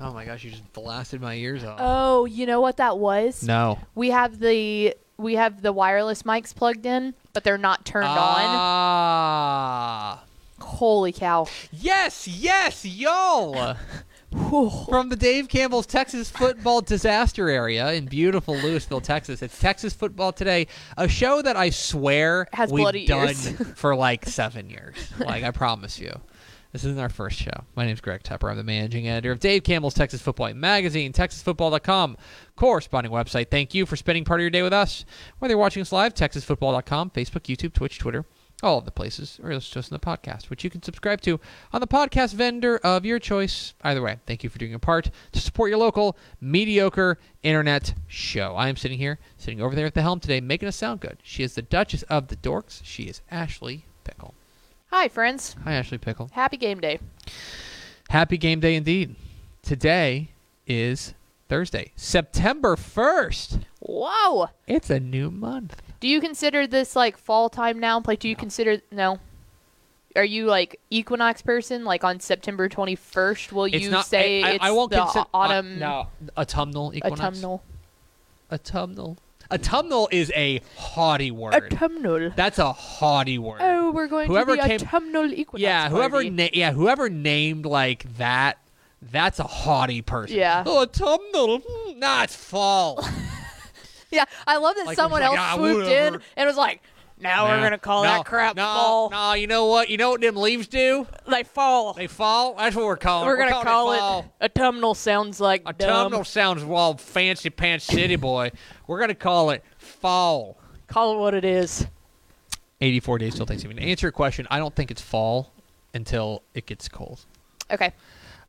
Oh my gosh, you just blasted my ears off. Oh, you know what that was? no. We have the we have the wireless mics plugged in, but they're not turned on. Ah. Holy cow. Yes, yes, y'all. From the Dave Campbell's Texas Football Disaster Area in beautiful Lewisville, Texas. It's Texas Football Today, a show that I swear Has we've bloody done for like seven years. Like, I promise you. This isn't our first show. My name is Greg Tepper. I'm the managing editor of Dave Campbell's Texas Football Magazine, TexasFootball.com, corresponding website. Thank you for spending part of your day with us. Whether you're watching us live, TexasFootball.com, Facebook, YouTube, Twitch, Twitter, all of the places, or us in the podcast, which you can subscribe to on the podcast vendor of your choice. Either way, thank you for doing your part to support your local mediocre internet show. I am sitting here, sitting over there at the helm today, making us sound good. She is the Duchess of the Dorks. She is Ashley Pickle. Hi friends. Hi, Ashley Pickle. Happy game day. Happy game day indeed. Today is Thursday, September 1st. Whoa. It's a new month. Do you consider this like fall time now? Like do you consider no? Are you like equinox person? Like on September 21st, will It's you not. say I, I, it's I won't the consider autumn no, autumnal equinox. autumnal? Autumnal. Autumnal is a haughty word. Autumnal. That's a haughty word. Oh, we're going Whoever to the came- autumnal equinox. yeah, whoever na- yeah, whoever named like that, that's a haughty person. Yeah. Oh, autumnal. Hmm, Nah, fall. Yeah, I love that Like, someone it's else ah, swooped in whatever. and was like, "Now we're gonna call no, that crap no, fall." No, you know what? You know what them leaves do? They fall. They fall. That's what we're calling. we're it. gonna call it, it, autumnal. Sounds like Autumnal dumb. sounds well fancy pants city boy. We're gonna call it fall. Call it what it is. 84 days till Thanksgiving. To answer your question, I don't think it's fall until it gets cold. Okay,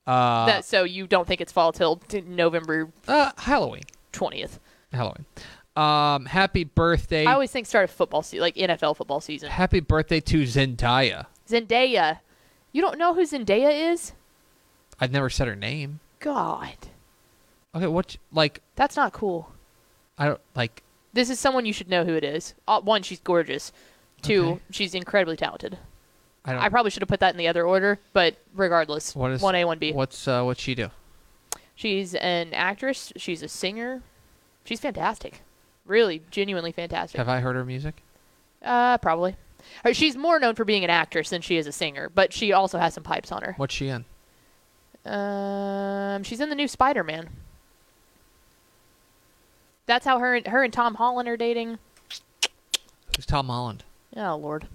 Uh, that, so you don't think it's fall till t- November uh, Halloween. twentieth? Halloween. Um, happy birthday. I always think start of football season, like NFL football season. happy birthday to Zendaya. Zendaya. You don't know who Zendaya is? I've never said her name. God, Okay, what? Like, that's not cool. I don't like. This is someone you should know who it is. Uh, one, she's gorgeous. Two, Okay. she's incredibly talented. I don't. I probably should have put that in the other order, but regardless, What is- one A, one B. What's uh? What's she do? She's an actress. She's a singer. She's fantastic. Really, genuinely fantastic. Have I heard her music? Uh, probably. Uh, She's more known for being an actress than she is a singer, but she also has some pipes on her. What's she in? Um, she's in the new Spider-Man. That's how her and her and Tom Holland are dating. Who's Tom Holland? Oh Lord.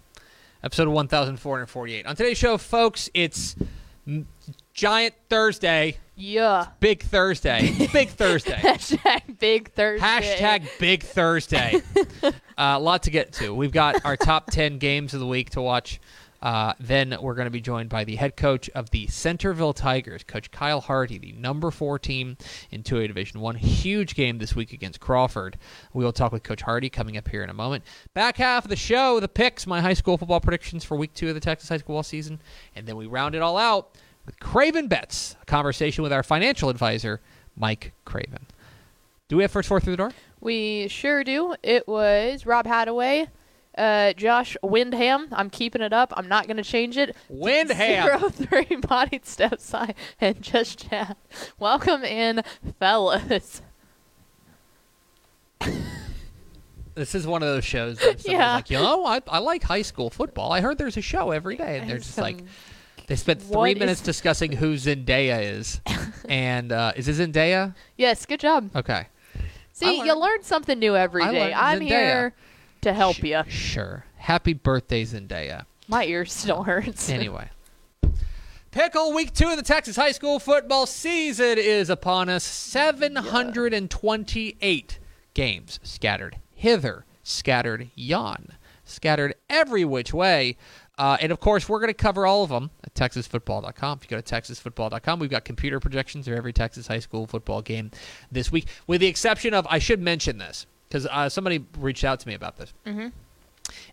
Episode 1448. On today's show, folks, it's m- Giant Thursday. Yeah. Big Thursday. Big Thursday. Hashtag Big Thursday. Hashtag Big Thursday. uh, a lot to get to. We've got our top 10 games of the week to watch. Uh, then we're going to be joined by the head coach of the Centerville Tigers, Coach Kyle Hardy, the number four team in 2A Division One. Huge game this week against Crawford. We will talk with Coach Hardy coming up here in a moment. Back half of the show, the picks, my high school football predictions for week two of the Texas high school season, and then we round it all out with Craven Bets, a conversation with our financial advisor, Mike Craven. Do we have first four through the door? We sure do. It was Rob Hadaway, uh, Josh Windham. I'm keeping it up. I'm not going to change it. Windham. Zero three bodied step side and just chat. Welcome in, fellas. This is one of those shows that Yeah. like, you know, I, I like high school football. I heard there's a show every day. And they're just like, they spent three What is- minutes discussing who Zendaya is. and uh, is it Zendaya? yes, good job. Okay. See, you learn something new every I day. learned I'm Zendaya. here to help you. Sure. Happy birthday, Zendaya. My ear still hurts. Anyway. Pickle week two of the Texas high school football season is upon us. 728 games scattered hither, scattered yon, scattered every which way. Uh, and of course, we're going to cover all of them at TexasFootball.com. If you go to TexasFootball.com, we've got computer projections of every Texas high school football game this week, with the exception of, I should mention this because uh, somebody reached out to me about this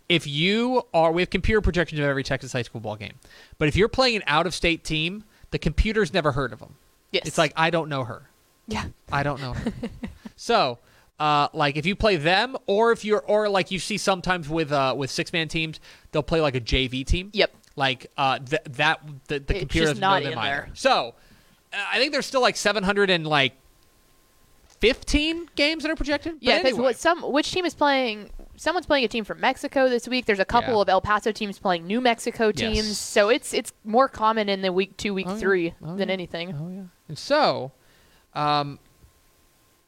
if you are we have computer projections of every Texas high school ball game, but if you're playing an out of state team, the computer's never heard of them. yes. It's like I don't know her. yeah. I don't know her. so, uh, like if you play them, or if you're, or like you see sometimes with uh, with six man teams, they'll play like a JV team. Yep. Like uh, th- that the, the It's computer doesn't know them in either. there. So, uh, I think there's still like 700 and like 15 games that are projected. Yeah, because anyway. what some which team is playing? Someone's playing a team from Mexico this week. There's a couple Yeah. of El Paso teams playing New Mexico teams. Yes. So it's it's more common in the week two, week Oh, yeah. three Oh, than yeah. anything. Oh yeah. And so, um,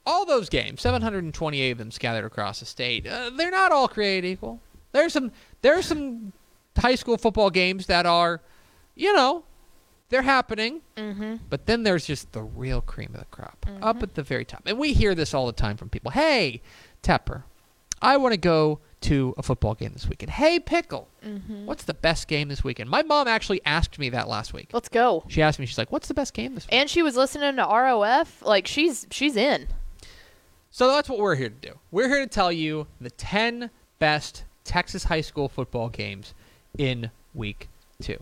all those games, 728 of them scattered across the state, uh, they're not all created equal. There's some there's some high school football games that are, you know, they're happening. Mm-hmm. But then there's just the real cream of the crop up at the very top. And we hear this all the time from people. Hey, Tepper, I want to go to a football game this weekend. Hey, Pickle, Mm-hmm. what's the best game this weekend? My mom actually asked me that last week. Let's go. She asked me, she's like, what's the best game this week? And she was listening to ROF. Like she's she's in. So that's what we're here to do. We're here to tell you the 10 best Texas high school football games in week two.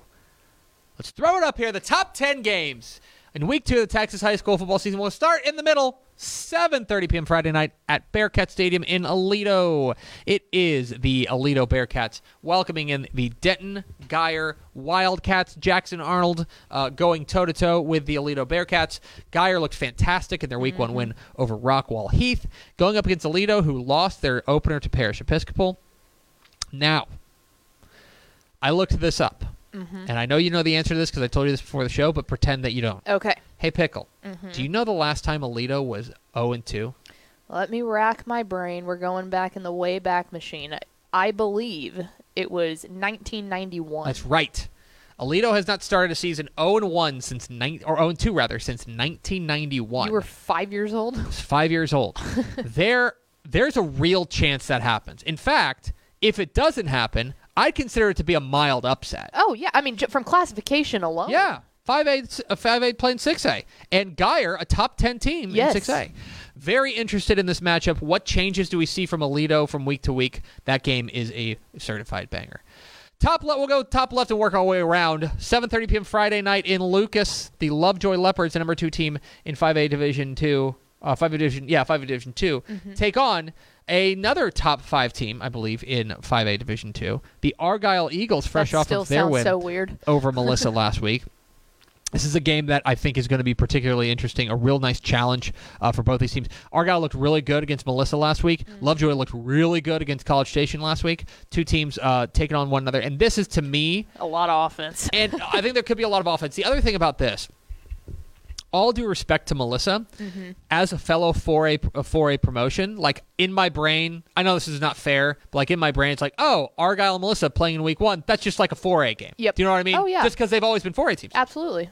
Let's throw it up here. The top 10 games in week two of the Texas high school football season. We'll start in the middle, 7.30 p.m. Friday night at Bearcat Stadium in Aledo. It is the Aledo Bearcats welcoming in the Denton Guyer Wildcats. Jackson Arnold uh, going toe-to-toe with the Aledo Bearcats. Guyer looked fantastic in their week one win over Rockwall Heath. Going up against Aledo, who lost their opener to Parish Episcopal. Now, I looked this up. Mm-hmm. And I know you know the answer to this because I told you this before the show, but pretend that you don't. Okay. Hey, Pickle, mm-hmm. do you know the last time Aledo was 0 and 2? Let me rack my brain. We're going back in the way back machine. I believe it was 1991. That's right. Aledo has not started a season 0 and 1 since nine or 0 and 2 rather since 1991. You were five years old. He's five years old. there, there's a real chance that happens. In fact, if it doesn't happen, I'd consider it to be a mild upset. Oh yeah, I mean j- from classification alone. Yeah, five eight, uh, five eight playing six A, and Guyer a top ten team Yes. in six A. Very interested in this matchup. What changes do we see from Aledo from week to week? That game is a certified banger. Top left, we'll go top left and work our way around. 7:30 p.m. Friday night in Lucas. The Lovejoy Leopards, the number two team in 5A Division Two, uh, 5A Division, yeah, 5A Division 2 take on another top five team, I believe, in 5A Division Two. The Argyle Eagles, fresh that off of their win so weird. over Melissa last week. This is a game that I think is going to be particularly interesting. A real nice challenge uh, for both these teams. Argyle looked really good against Melissa last week. Lovejoy looked really good against College Station last week. Two teams uh, taking on one another. And this is, to me, A lot of offense. and I think there could be a lot of offense. The other thing about this, all due respect to Melissa, mm-hmm. as a fellow 4A, a 4A promotion, like in my brain, I know this is not fair, but like in my brain, it's like, oh, Argyle and Melissa playing in week one, that's just like a 4A game. Yep. Do you know what I mean? Oh, yeah. Just because they've always been 4A teams. Absolutely.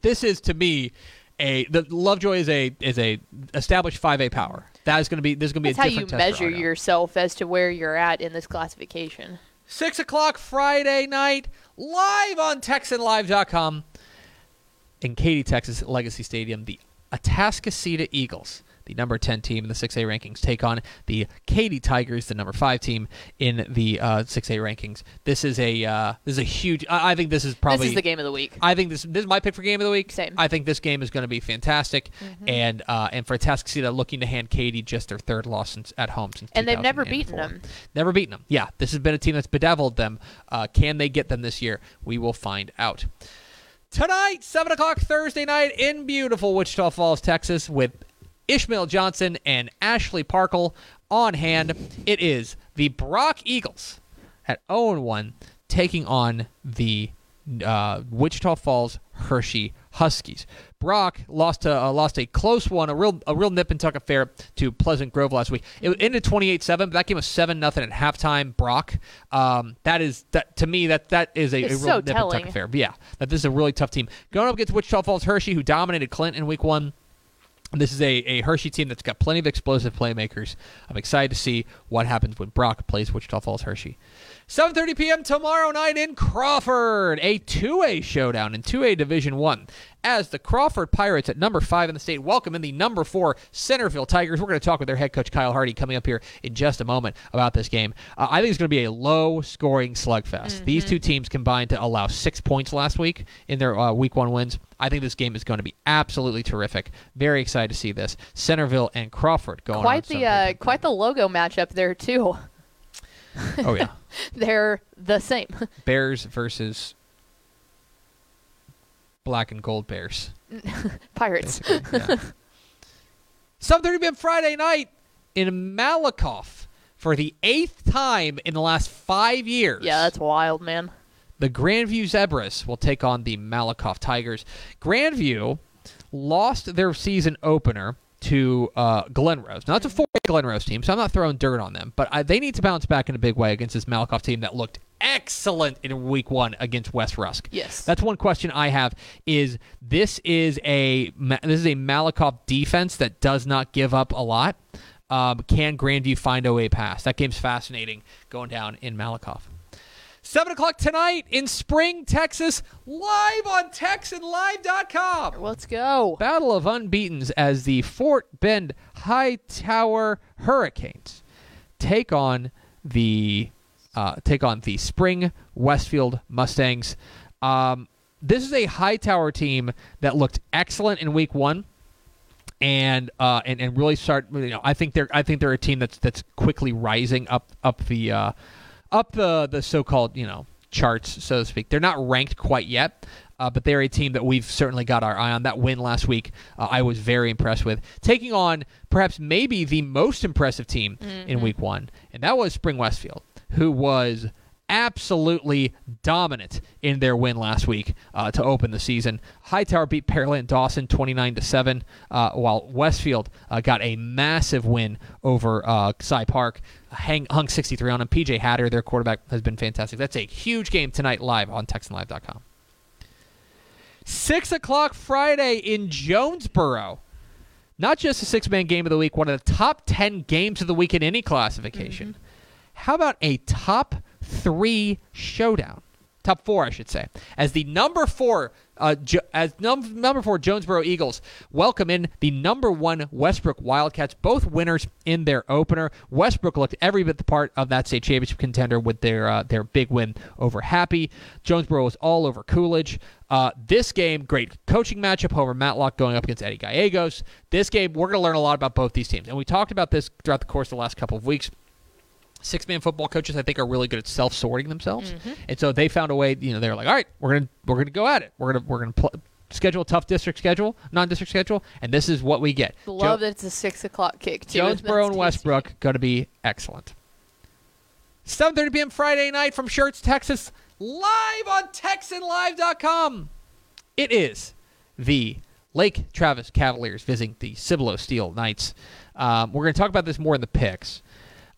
This is to me a the Lovejoy is a is a established 5A power. That is going to be this is going to be That's a how you measure yourself as to where you're at in this classification. Six o'clock Friday night, live on TexanLive.com in Katy, Texas, at Legacy Stadium. The Atascocita Eagles, the number 10 team in the 6A rankings, take on the Katy Tigers, the number 5 team in the uh, 6A rankings. This is a uh, this is a huge. I, I think this is probably this is the game of the week. I think this this is my pick for game of the week. Same. I think this game is going to be fantastic, and uh, and for Atascocita looking to hand Katy just their third loss since, at home since And they've never beaten them. Never beaten them. Yeah, this has been a team that's bedeviled them. Uh, can they get them this year? We will find out. Tonight, 7 o'clock Thursday night in beautiful Wichita Falls, Texas, with Ishmael Johnson and Ashley Pickle on hand. It is the Brock Eagles at 0 1 taking on the uh, Wichita Falls Hirschi Huskies. Brock lost to, uh, lost a close one, a real a real nip and tuck affair to Pleasant Grove last week. It ended 28-7, but that game was seven nothing at halftime. Brock, um, that is that to me that that is a, a real so nip and telling. tuck affair. But yeah, that this is a really tough team going up against Wichita Falls Hirschi, who dominated Clint in week one. This is a, a Hirschi team that's got plenty of explosive playmakers. I'm excited to see what happens when Brock plays Wichita Falls Hirschi. 7:30 p.m. tomorrow night in Crawford, a 2A showdown in 2A Division 1 as the Crawford Pirates at number 5 in the state welcome in the number 4 Centerville Tigers. We're going to talk with their head coach Kyle Hardy coming up here in just a moment about this game. Uh, I think it's going to be a low-scoring slugfest. These two teams combined to allow 6 points last week in their uh, week 1 wins. I think this game is going to be absolutely terrific. Very excited to see this. Centerville and Crawford going Quite on the uh, quite the logo matchup there too. Oh yeah. They're the same. Bears versus black and gold bears. Pirates. Yeah. 7:30 p.m. Friday night in Malakoff for the eighth time in the last five years. Yeah, that's wild, man. the Grandview Zebras will take on the Malakoff Tigers. Grandview lost their season opener to uh, Glen Rose. Now, it's a four Glen Rose team, so I'm not throwing dirt on them, but I, they need to bounce back in a big way against this Malakoff team that looked excellent in week one against West Rusk. Yes. That's one question I have is this is a this is a Malakoff defense that does not give up a lot. Um, can Grandview find a way past? That game's fascinating going down in Malakoff. 7 o'clock tonight in Spring, Texas, live on TexanLive.com. Let's go. Battle of Unbeatens as the Fort Bend High Tower Hurricanes take on the uh, take on the Spring Westfield Mustangs. Um, this is a Hightower team that looked excellent in Week One, and uh, and and really start. You know, I think they're I think they're a team that's that's quickly rising up up the uh, up the the so-called you know charts, so to speak. They're not ranked quite yet, uh, but they're a team that we've certainly got our eye on. That win last week, uh, I was very impressed with, taking on perhaps maybe the most impressive team in Week One, and that was Spring Westfield, who was absolutely dominant in their win last week uh, to open the season. Hightower beat Pearland Dawson 29 to 7, uh, while Westfield uh, got a massive win over uh, Cy Park, hang, hung 63 on them. PJ Hatter, their quarterback, has been fantastic. That's a huge game tonight live on TexanLive.com. 6 o'clock Friday in Jonesboro. Not just a six man game of the week, one of the top 10 games of the week in any classification. How about a top three showdown? Top four, I should say. As the number four, uh, jo- as num- number four Jonesboro Eagles welcome in the number one Westbrook Wildcats, both winners in their opener. Westbrook looked every bit the part of that state championship contender with their uh, their big win over Happy. Jonesboro was all over Coolidge. Uh, this game, great coaching matchup. Homer Matlock going up against Eddie Gallegos. This game, we're going to learn a lot about both these teams, and we talked about this throughout the course of the last couple of weeks six man football coaches I think are really good at self sorting themselves, and so they found a way. You know, they're like, all right, we're gonna we're gonna go at it. We're gonna we're gonna pl- schedule a tough district schedule, non district schedule, and this is what we get. Love Jo- that it's a six o'clock kick too. Jonesboro and Westbrook going to be excellent. 7:30 p.m. Friday night from Schertz, Texas, live on TexanLive.com. It is the Lake Travis Cavaliers visiting the Cibolo Steele Knights. Um, we're going to talk about this more in the picks.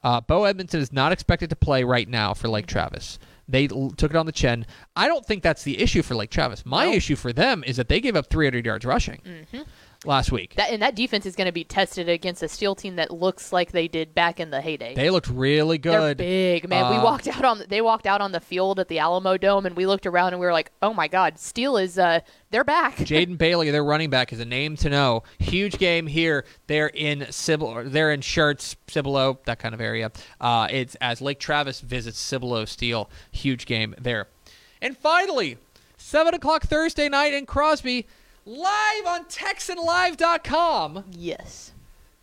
Uh, Bo Edmondson is not expected to play right now for Lake Travis. They l- took it on the chin. I don't think that's the issue for Lake Travis. My issue for them is that they gave up 300 yards rushing last week. That and that defense is going to be tested against a Steele team that looks like they did back in the heyday. They looked really good. They're big, man. we Uh, walked out on they walked out on the field at the Alamodome, and we looked around and we were like, "Oh my God, Steele is uh, they're back." Jaden Bailey, their running back, is a name to know. Huge game here. They're in Cibolo, they're in Schertz, Cibolo, that kind of area. Uh, it's as Lake Travis visits Cibolo Steele. Huge game there. And finally, seven o'clock Thursday night in Crosby, live on TexanLive.com. yes,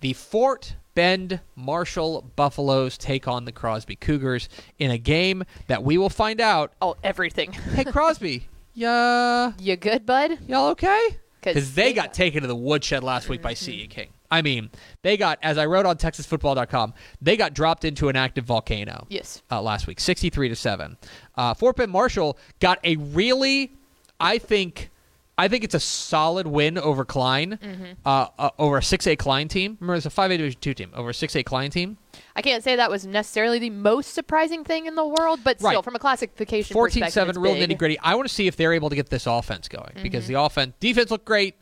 The Fort Bend Marshall Buffaloes take on the Crosby Cougars in a game that we will find out. oh everything. Hey Crosby, yeah, you good, bud? y'all okay? because they they got got- taken to the woodshed last week by CE King. I mean, they got, as I wrote on TexasFootball.com, they got dropped into an active volcano. Yes. Uh, last week, sixty-three to seven. Uh, Fort Bend Marshall got a really, I think, I think it's a solid win over Klein, uh, uh, over a 6A Klein team. Remember, it's a 5A Division 2 team, over a 6A Klein team. I can't say that was necessarily the most surprising thing in the world, but still, from a classification 14 perspective, 7, real nitty gritty. I want to see if they're able to get this offense going because the offense, defense looked great.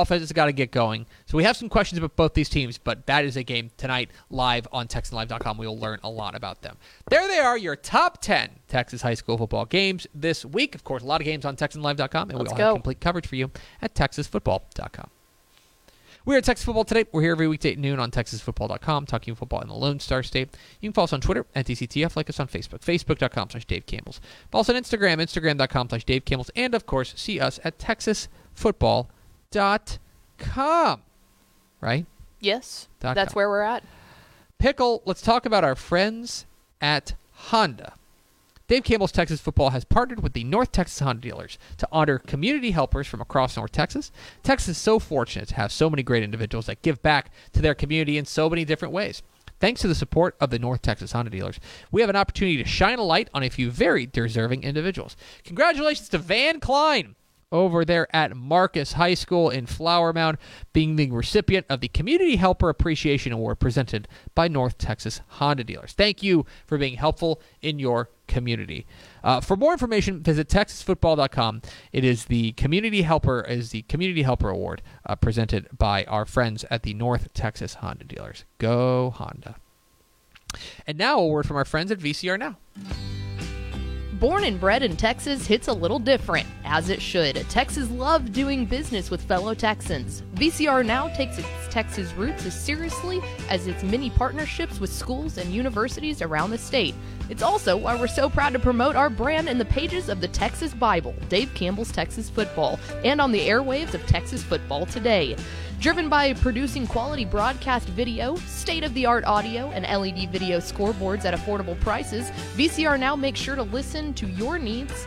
Offense has got to get going. So we have some questions about both these teams, but that is a game tonight live on TexanLive.com. We will learn a lot about them. There they are, your top 10 Texas high school football games this week. Of course, a lot of games on TexanLive.com, and Let's we will have complete coverage for you at TexasFootball.com. We're at Texas Football Today. We're here every weekday at noon on TexasFootball.com, talking football in the Lone Star State. You can follow us on Twitter at DCTF, like us on Facebook, Facebook.com slash Dave Campbell's. Follow us on Instagram, Instagram.com slash Dave Campbell's, and of course, see us at TexasFootball.com. Right? Yes, Dot that's com. where we're at. Pickle, let's talk about our friends at Honda. Dave Campbell's Texas Football has partnered with the North Texas Honda dealers to honor community helpers from across North Texas. Texas is so fortunate to have so many great individuals that give back to their community in so many different ways. Thanks to the support of the North Texas Honda dealers, we have an opportunity to shine a light on a few very deserving individuals. Congratulations to Van Klein over there at Marcus High School in Flower Mound, being the recipient of the Community Helper Appreciation Award presented by North Texas Honda dealers. Thank you for being helpful in your community. Uh, for more information, visit texasfootball.com. It is the Community Helper is the Community Helper Award uh, presented by our friends at the North Texas Honda dealers. Go Honda! And now a word from our friends at VCR Now. Born and bred in Texas hits a little different, as it should. Texas love doing business with fellow Texans. VCR now takes its Texas roots as seriously as its many partnerships with schools and universities around the state. It's also why we're so proud to promote our brand in the pages of the Texas Bible, Dave Campbell's Texas Football, and on the airwaves of Texas Football Today. Driven by producing quality broadcast video, state of the art audio, and LED video scoreboards at affordable prices, VCR now makes sure to listen to your needs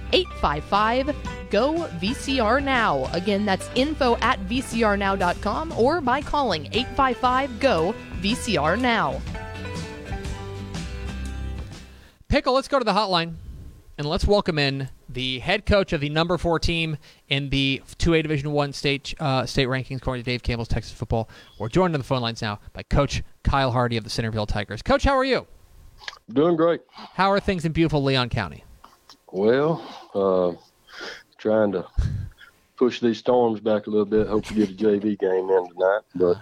855 GO VCR Now. Again, that's info at vcrnow.com or by calling 855 GO VCR Now. Pickle, let's go to the hotline and let's welcome in the head coach of the number four team in the 2A Division One state uh, state rankings, according to Dave Campbell's Texas Football. We're joined on the phone lines now by Coach Kyle Hardy of the Centerville Tigers. Coach, how are you? Doing great. How are things in beautiful Leon County? Well, uh, trying to push these storms back a little bit. Hope to get a JV game in tonight, but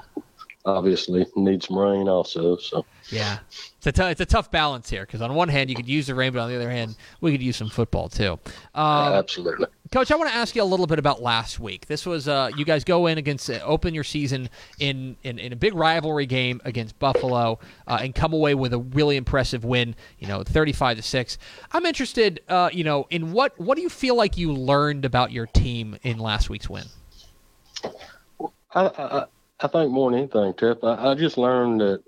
obviously need some rain also. So Yeah, it's a, t- it's a tough balance here because on one hand you could use the rain, but on the other hand we could use some football too. Um, absolutely. Coach, I want to ask you a little bit about last week. This was uh, you guys go in against uh, open your season in, in, in a big rivalry game against Buffalo uh, and come away with a really impressive win. You know, thirty-five to six. I'm interested, uh, you know, in what what do you feel like you learned about your team in last week's win? I, I I think more than anything, Tip, I, I just learned that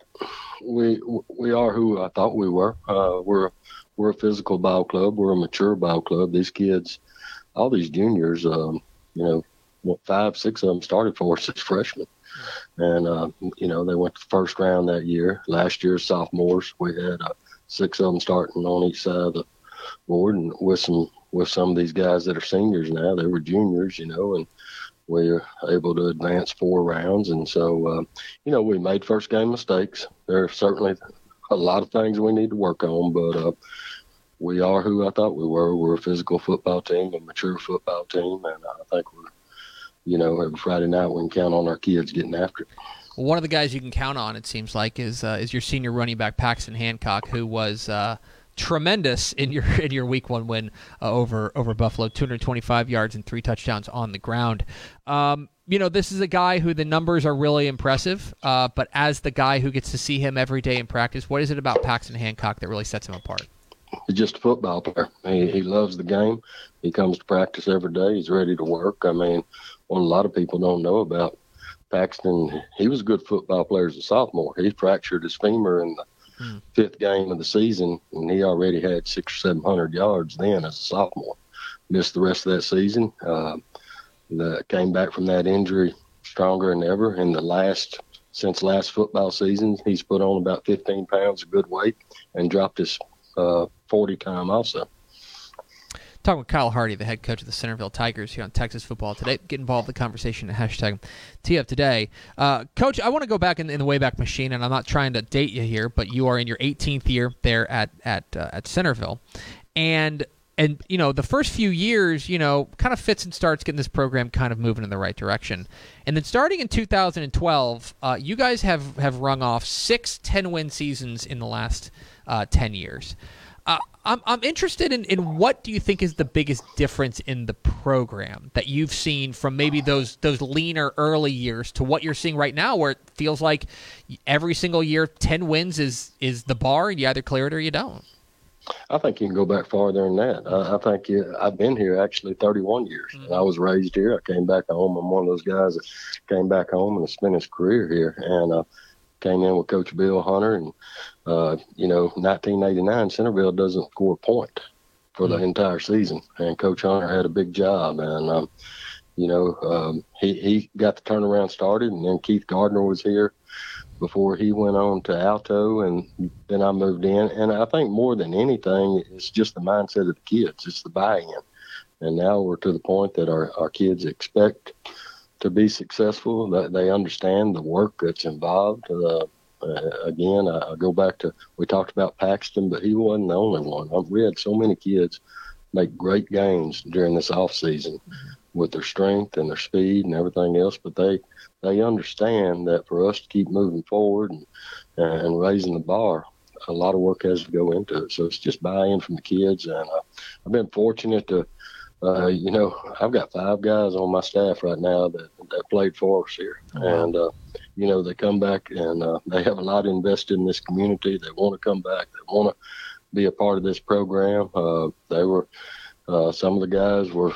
we we are who I thought we were. Uh, we're we're a physical ball club. We're a mature ball club. These kids, all these juniors, um, you know, what, five, six of them started for us as freshmen, and uh, you know they went to the first round that year. Last year, sophomores, we had uh, six of them starting on each side of the board, and with some with some of these guys that are seniors now, they were juniors, you know, and we were able to advance four rounds. And so, uh, you know, we made first game mistakes. There are certainly a lot of things we need to work on, but uh, we are who I thought we were. We're a physical football team, a mature football team, and I think we're, you know, every Friday night we can count on our kids getting after it. Well, one of the guys you can count on, it seems like, is uh, is your senior running back Paxton Hancock, who was uh, tremendous in your in your Week One win uh, over over Buffalo, 225 yards and three touchdowns on the ground. Um, you know, this is a guy who the numbers are really impressive, uh, but as the guy who gets to see him every day in practice, what is it about Paxton Hancock that really sets him apart? He's just a football player. He, he loves the game. He comes to practice every day. He's ready to work. I mean, what a lot of people don't know about Paxton, he was a good football player as a sophomore. He fractured his femur in the hmm. fifth game of the season, and he already had six or seven hundred yards then as a sophomore. Missed the rest of that season. Uh, the, came back from that injury stronger than ever. In the last since last football season, he's put on about 15 pounds of good weight and dropped his uh, 40 time also. Talking with Kyle Hardy, the head coach of the Centerville Tigers here on Texas Football Today. Get involved in the conversation at hashtag TF Today. Uh, coach, I want to go back in, in, the Wayback Machine, and I'm not trying to date you here, but you are in your 18th year there at at uh, at Centerville, and and you know the first few years, you know, kind of fits and starts getting this program kind of moving in the right direction, and then starting in 2012, uh, you guys have have rung off six 10 win seasons in the last uh, 10 years. Uh, I'm, I'm interested in, in what do you think is the biggest difference in the program that you've seen from maybe those those leaner early years to what you're seeing right now, where it feels like every single year ten wins is is the bar, and you either clear it or you don't. I think you can go back farther than that. I, I think you, I've been here actually 31 years. Mm-hmm. I was raised here. I came back home. I'm one of those guys that came back home and spent his career here. And uh, came in with Coach Bill Hunter, and uh, you know, 1989 Centerville doesn't score a point for the mm-hmm. entire season, and Coach Hunter had a big job, and um, you know, um, he he got the turnaround started, and then Keith Gardner was here before he went on to Alto, and then I moved in, and I think more than anything, it's just the mindset of the kids, it's the buy-in, and now we're to the point that our our kids expect to be successful. That they understand the work that's involved. Uh, uh, again, I, I, go back to we talked about Paxton, but he wasn't the only one. Um, we had so many kids make great gains during this off season with their strength and their speed and everything else. But they they understand that for us to keep moving forward and and raising the bar, a lot of work has to go into it. So it's just buy-in from the kids, and uh, I've been fortunate to uh, you know, I've got five guys on my staff right now that, that played for us here. Oh, and, uh, you know, they come back and uh, they have a lot invested in this community. They want to come back. They want to be a part of this program. Uh, they were, uh, some of the guys were,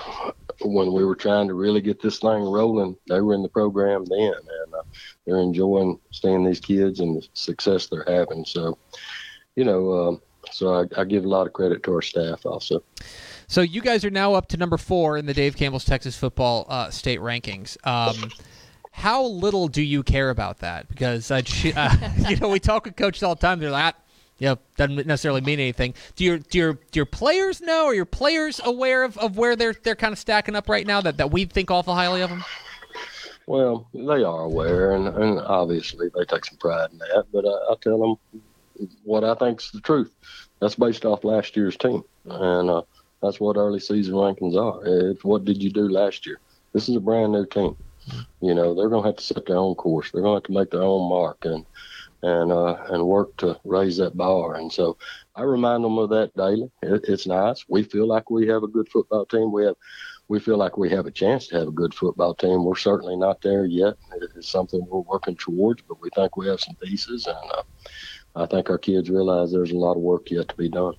when we were trying to really get this thing rolling, they were in the program then. And uh, they're enjoying seeing these kids and the success they're having. So, you know, um, so I, I give a lot of credit to our staff also. So you guys are now up to number four in the Dave Campbell's Texas football uh, state rankings. Um, how little do you care about that? Because uh, you know we talk with coaches all the time. They're like, ah, yeah, doesn't necessarily mean anything. Do your do your do your players know? Are your players aware of, of where they're they're kind of stacking up right now? That that we think awful highly of them. Well, they are aware, and, and obviously they take some pride in that. But I, I tell them what I think is the truth. That's based off last year's team, and uh, that's what early season rankings are. It's what did you do last year? This is a brand new team. You know, they're going to have to set their own course. They're going to have to make their own mark and and uh, and work to raise that bar. And so I remind them of that daily. It, it's nice. We feel like we have a good football team. We have we feel like we have a chance to have a good football team. We're certainly not there yet. It's something we're working towards, but we think we have some pieces, and uh, I think our kids realize there's a lot of work yet to be done.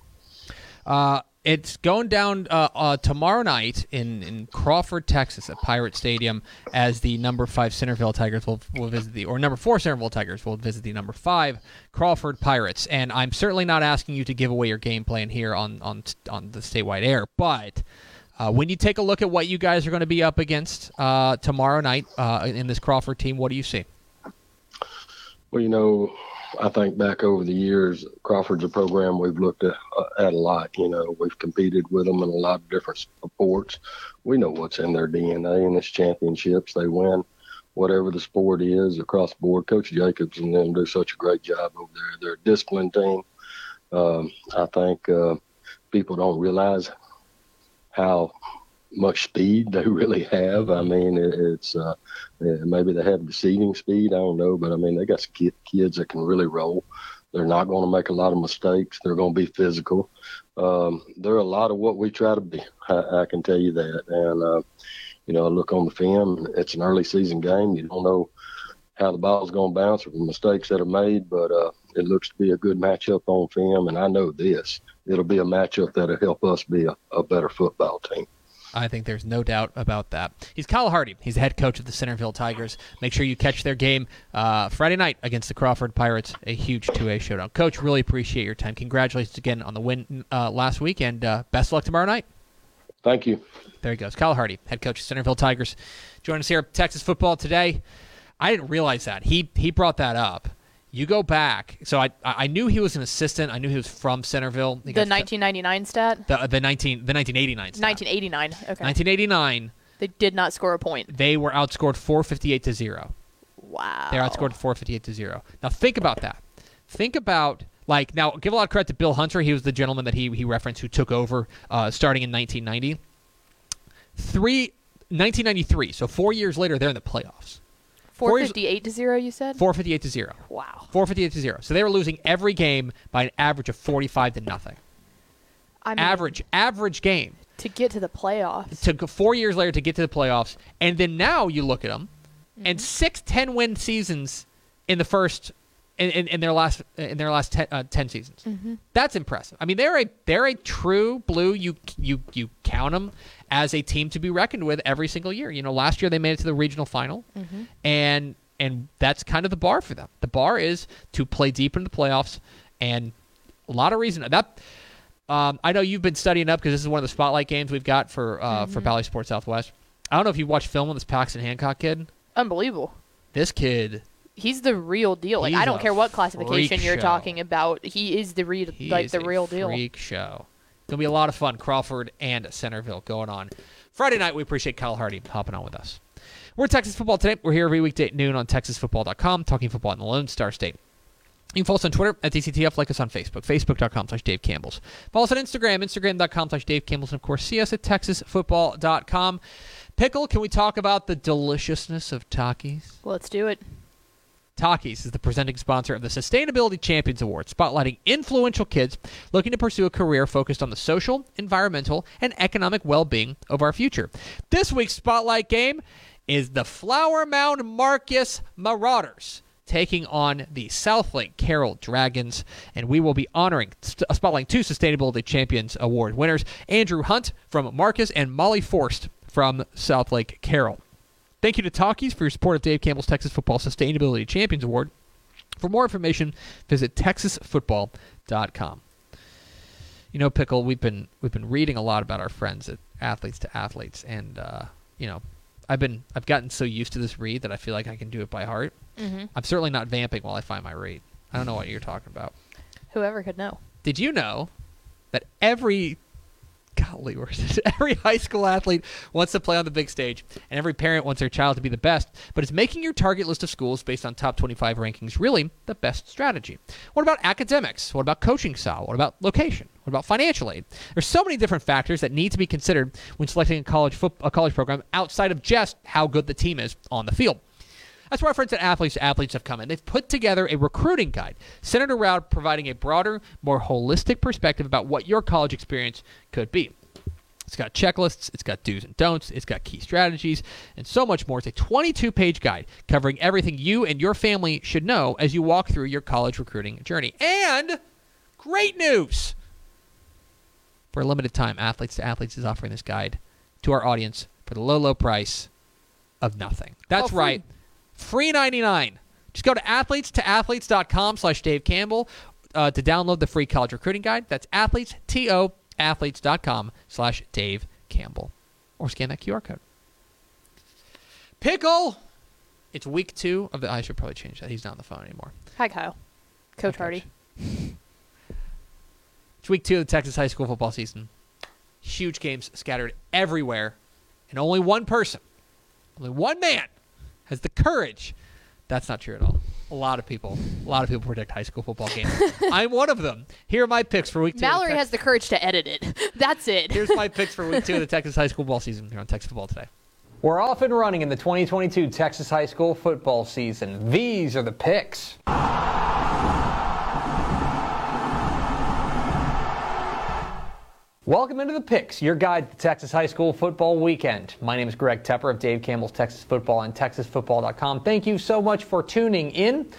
Uh, it's going down uh, uh, tomorrow night in, in Crawford, Texas, at Pirate Stadium, as the number five Centerville Tigers will, will visit the, or number four Centerville Tigers will visit the number five Crawford Pirates. And I'm certainly not asking you to give away your game plan here on on on the statewide air, but. Uh, when you take a look at what you guys are going to be up against uh, tomorrow night uh, in this Crawford team, what do you see? Well, you know, I think back over the years, Crawford's a program we've looked at, uh, at a lot. You know, we've competed with them in a lot of different sports. We know what's in their DNA in this championships. They win whatever the sport is across the board. Coach Jacobs and them do such a great job over there. They're a disciplined team. Um, I think uh, people don't realize how much speed they really have. I mean, it, it's uh, maybe they have deceiving speed. I don't know, but I mean, they got some kids that can really roll. They're not going to make a lot of mistakes. They're going to be physical. Um, they're a lot of what we try to be. I, I can tell you that. And uh, you know, I look on the film. It's an early season game. You don't know how the ball's going to bounce or the mistakes that are made. But uh, it looks to be a good matchup on film, and I know this. It'll be a matchup that'll help us be a, a better football team. I think there's no doubt about that. He's Kyle Hardy. He's the head coach of the Centerville Tigers. Make sure you catch their game uh, Friday night against the Crawford Pirates, a huge 2A showdown. Coach, really appreciate your time. Congratulations again on the win uh, last week, and uh, best of luck tomorrow night. Thank you. There he goes. Kyle Hardy, head coach of Centerville Tigers. Join us here at Texas Football today. I didn't realize that. He he brought that up. You go back. So I I knew he was an assistant. I knew he was from Centerville. He The got- 1999 stat. the, the 19 the 1989 stat. 1989. Okay. 1989 They did not score a point. they were outscored 458 to 0. Wow. They're outscored 458 to 0. Now think about that. Think about like now give a lot of credit to Bill Hunter. He was the gentleman that he he referenced who took over uh, starting in 1990. Three 1993. So 4 years later they're in the playoffs. Four years- 458 to 0, you said? 458 to 0. Wow. 458 to 0. So they were losing every game by an average of 45 to nothing. I mean, Average average game. To get to the playoffs. to four years later to get to the playoffs, and then now you look at them, and six 10 win seasons in the first in, in, in their last in their last ten, uh, 10 seasons. That's impressive. I mean, they're a they're a true blue. You you you count them as a team to be reckoned with every single year. You know, last year they made it to the regional final, and and that's kind of the bar for them. The bar is to play deep in the playoffs, and a lot of reason that. Um, I know you've been studying up because this is one of the spotlight games we've got for uh, for Valley Sports Southwest. I don't know if you watched film on this Paxton Hancock kid. Unbelievable. This kid, He's the real deal. Like I don't care what classification you're show. talking about. He is the real like the real deal. freak show. Gonna be a lot of fun. Crawford and Centerville going on Friday night. We appreciate Kyle Hardy hopping on with us. We're Texas football today. We're here every weekday at noon on TexasFootball.com, talking football in the Lone Star State. You can follow us on Twitter at DCTF, like us on Facebook, Facebook.com slash Dave Campbell's. Follow us on Instagram, Instagram.com slash Dave Campbell's, and of course, see us at TexasFootball.com. Pickle, can we talk about the deliciousness of Takis? Let's do it. Takis is the presenting sponsor of the Sustainability Champions Award, spotlighting influential kids looking to pursue a career focused on the social, environmental, and economic well being of our future. This week's spotlight game is the Flower Mound Marcus Marauders taking on the Southlake Carroll Dragons, and we will be honoring st- uh, spotlighting two Sustainability Champions Award winners Andrew Hunt from Marcus and Molly Forst from Southlake Carroll. Thank you to Takis for your support of Dave Campbell's Texas Football Sustainability Champions Award. For more information, visit texasfootball.com. You know, Pickle, we've been we've been reading a lot about our friends at Athletes to Athletes, and uh, you know, I've been I've gotten so used to this read that I feel like I can do it by heart. hmm I'm certainly not vamping while I find my read. I don't know what you're talking about. Whoever could know. Did you know that every golly, every high school athlete wants to play on the big stage, and every parent wants their child to be the best? But is making your target list of schools based on top 25 rankings really the best strategy? What about academics? What about coaching style? What about location? What about financial aid? There's so many different factors that need to be considered when selecting a college foot, a college program outside of just how good the team is on the field. That's where our friends at Athletes to Athletes have come in. They've put together a recruiting guide centered around providing a broader, more holistic perspective about what your college experience could be. It's got checklists, it's got do's and don'ts, it's got key strategies, and so much more. It's a 22 page guide covering everything you and your family should know as you walk through your college recruiting journey. And great news! For a limited time, Athletes to Athletes is offering this guide to our audience for the low, low price of nothing. That's Oh, right. Free 99. Just go to athletes to athletes.com slash Dave Campbell uh, to download the free college recruiting guide. That's athletes, T-O, athletes.com slash Dave Campbell. Or scan that QR code. Pickle! It's week two of the... I should probably change that. He's not on the phone anymore. Hi, Kyle. Coach Hi, Hardy. It's week two of the Texas high school football season. Huge games scattered everywhere. And only one person, only one man, has the courage. That's not true at all. A lot of people, a lot of people predict high school football games. I'm one of them. Here are my picks for week two. of Mallory Tex- has the courage to edit it. That's it. Here's my picks for week two of the Texas high school ball season here on Texas Football Today. We're off and running in the 2022 Texas high school football season. These are the picks. Welcome into the picks, your guide to Texas high school football weekend. My name is Greg Tepper of Dave Campbell's Texas Football and TexasFootball.com. Thank you so much for tuning in.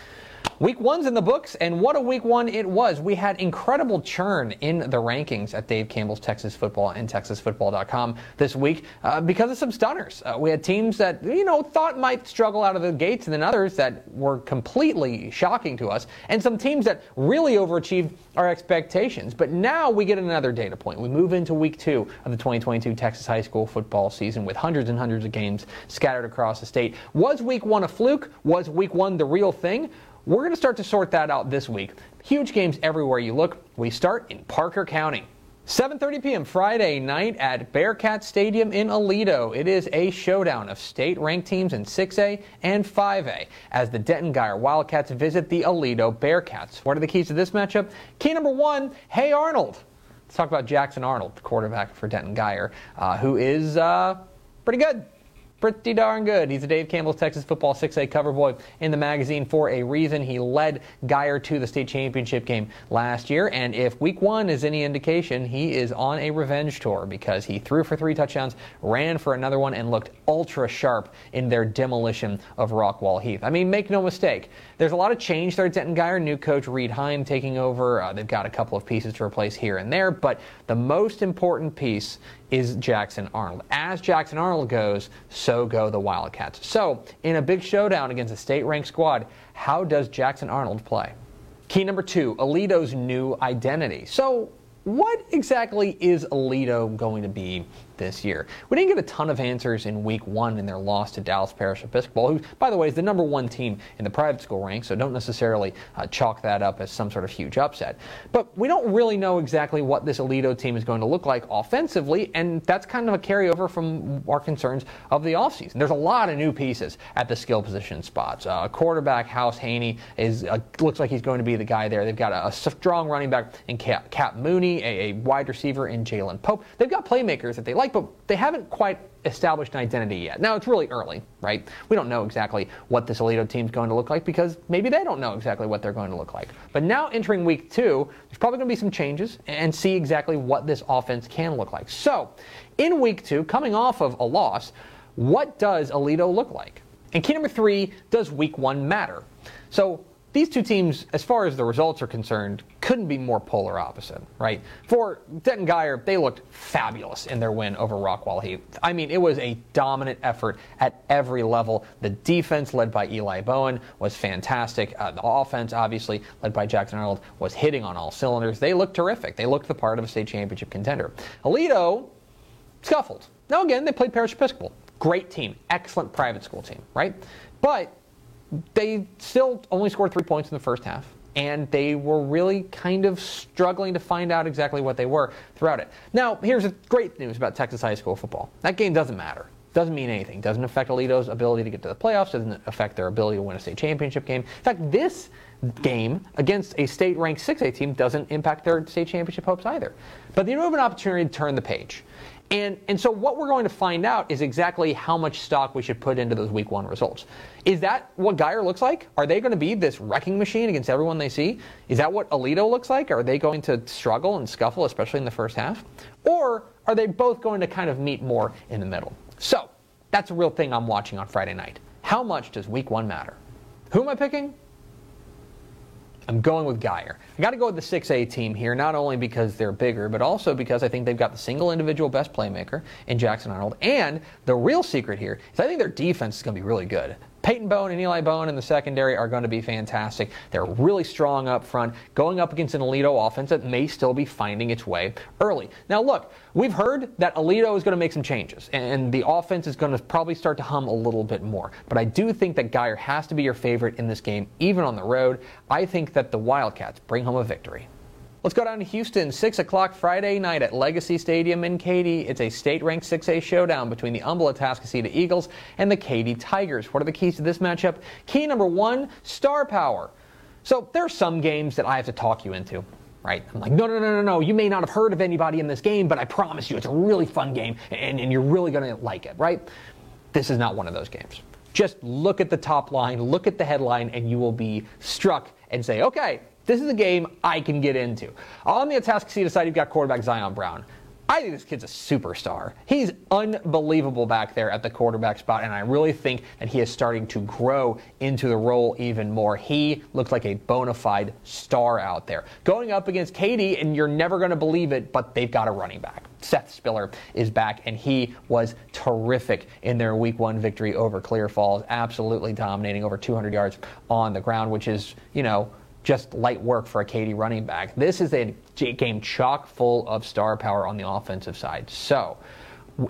Week one's in the books, and what a week one it was. We had incredible churn in the rankings at Dave Campbell's Texas Football and TexasFootball.com this week uh, because of some stunners. Uh, we had teams that, you know, thought might struggle out of the gates, and then others that were completely shocking to us, and some teams that really overachieved our expectations. But now we get another data point. We move into week two of the 2022 Texas high school football season with hundreds and hundreds of games scattered across the state. Was week one a fluke? Was week one the real thing? We're going to start to sort that out this week. Huge games everywhere you look. We start in Parker County. 7:30 p.m. Friday night at Bearcat Stadium in Aledo. It is a showdown of state-ranked teams in 6A and 5A as the Denton Guyer Wildcats visit the Aledo Bearcats. What are the keys to this matchup? Key number one: Hey Arnold. Let's talk about Jackson Arnold, the quarterback for Denton Guyer, uh, who is uh, pretty good pretty darn good. He's a Dave Campbell's Texas Football 6A cover boy in the magazine for a reason. He led Guyer to the state championship game last year, and if week one is any indication, he is on a revenge tour because he threw for three touchdowns, ran for another one, and looked ultra sharp in their demolition of Rockwall Heath. I mean, make no mistake, there's a lot of change there at Denton Guyer. New coach Reed Heim taking over. Uh, they've got a couple of pieces to replace here and there, but the most important piece is Jackson Arnold. As Jackson Arnold goes, so go the Wildcats. So, in a big showdown against a state ranked squad, how does Jackson Arnold play? Key number two Aledo's new identity. So, what exactly is Aledo going to be this year? We didn't get a ton of answers in week one in their loss to Dallas Parish Episcopal, who, by the way, is the number one team in the private school ranks, so don't necessarily uh, chalk that up as some sort of huge upset. But we don't really know exactly what this Aledo team is going to look like offensively, and that's kind of a carryover from our concerns of the offseason. There's a lot of new pieces at the skill position spots. Uh, quarterback Hauss Hejny is uh, looks like he's going to be the guy there. They've got a, a strong running back in Cap, Cap Mooney, a, a wide receiver in Jalen Pope. They've got playmakers that they like like, but they haven't quite established an identity yet. Now, it's really early, right? We don't know exactly what this Aledo team's going to look like because maybe they don't know exactly what they're going to look like. But now, entering week two, there's probably going to be some changes and see exactly what this offense can look like. So, in week two, coming off of a loss, what does Aledo look like? And key number three, does week one matter? So, these two teams, as far as the results are concerned, couldn't be more polar opposite, right? For Denton Guyer, they looked fabulous in their win over Rockwall Heath. I mean, it was a dominant effort at every level. The defense, led by Eli Bowen, was fantastic. Uh, the offense, obviously, led by Jackson Arnold, was hitting on all cylinders. They looked terrific. They looked the part of a state championship contender. Aledo scuffled. Now, again, they played Parish Episcopal. Great team, excellent private school team, right? But they still only scored three points in the first half, and they were really kind of struggling to find out exactly what they were throughout it. Now, here's the great news about Texas high school football that game doesn't matter. Doesn't mean anything. Doesn't affect Aledo's ability to get to the playoffs. Doesn't affect their ability to win a state championship game. In fact, this game against a state ranked 6A team doesn't impact their state championship hopes either. But they do have an opportunity to turn the page. And, and so what we're going to find out is exactly how much stock we should put into those week one results. Is that what Guyer looks like? Are they going to be this wrecking machine against everyone they see? Is that what Aledo looks like? Are they going to struggle and scuffle, especially in the first half? Or are they both going to kind of meet more in the middle? So that's a real thing I'm watching on Friday night. How much does week one matter? Who am I picking? I'm going with Guyer. I got to go with the 6A team here, not only because they're bigger, but also because I think they've got the single individual best playmaker in Jackson Arnold. And the real secret here is I think their defense is going to be really good. Peyton Bowen and Eli Bowen in the secondary are going to be fantastic. They're really strong up front, going up against an Aledo offense that may still be finding its way early. Now, look, we've heard that Aledo is going to make some changes, and the offense is going to probably start to hum a little bit more. But I do think that Guyer has to be your favorite in this game, even on the road. I think that the Wildcats bring home a victory. Let's go down to Houston, 6 o'clock Friday night at Legacy Stadium in Katy. It's a state ranked 6A showdown between the Humble Atascocita Eagles and the Katy Tigers. What are the keys to this matchup? Key number one star power. So there are some games that I have to talk you into. Right? I'm like, no, no, no, no, no. You may not have heard of anybody in this game, but I promise you it's a really fun game and, and you're really going to like it, right? This is not one of those games. Just look at the top line, look at the headline, and you will be struck and say, okay, this is a game I can get into. On the Atascocita side, you've got quarterback Zion Brown. I think this kid's a superstar. He's unbelievable back there at the quarterback spot, and I really think that he is starting to grow into the role even more. He looks like a bona fide star out there. Going up against Katy, and you're never going to believe it, but they've got a running back. Seth Spiller is back, and he was terrific in their week one victory over Clear Falls, absolutely dominating over 200 yards on the ground, which is, you know, just light work for a Katy running back. This is a game chock full of star power on the offensive side. So,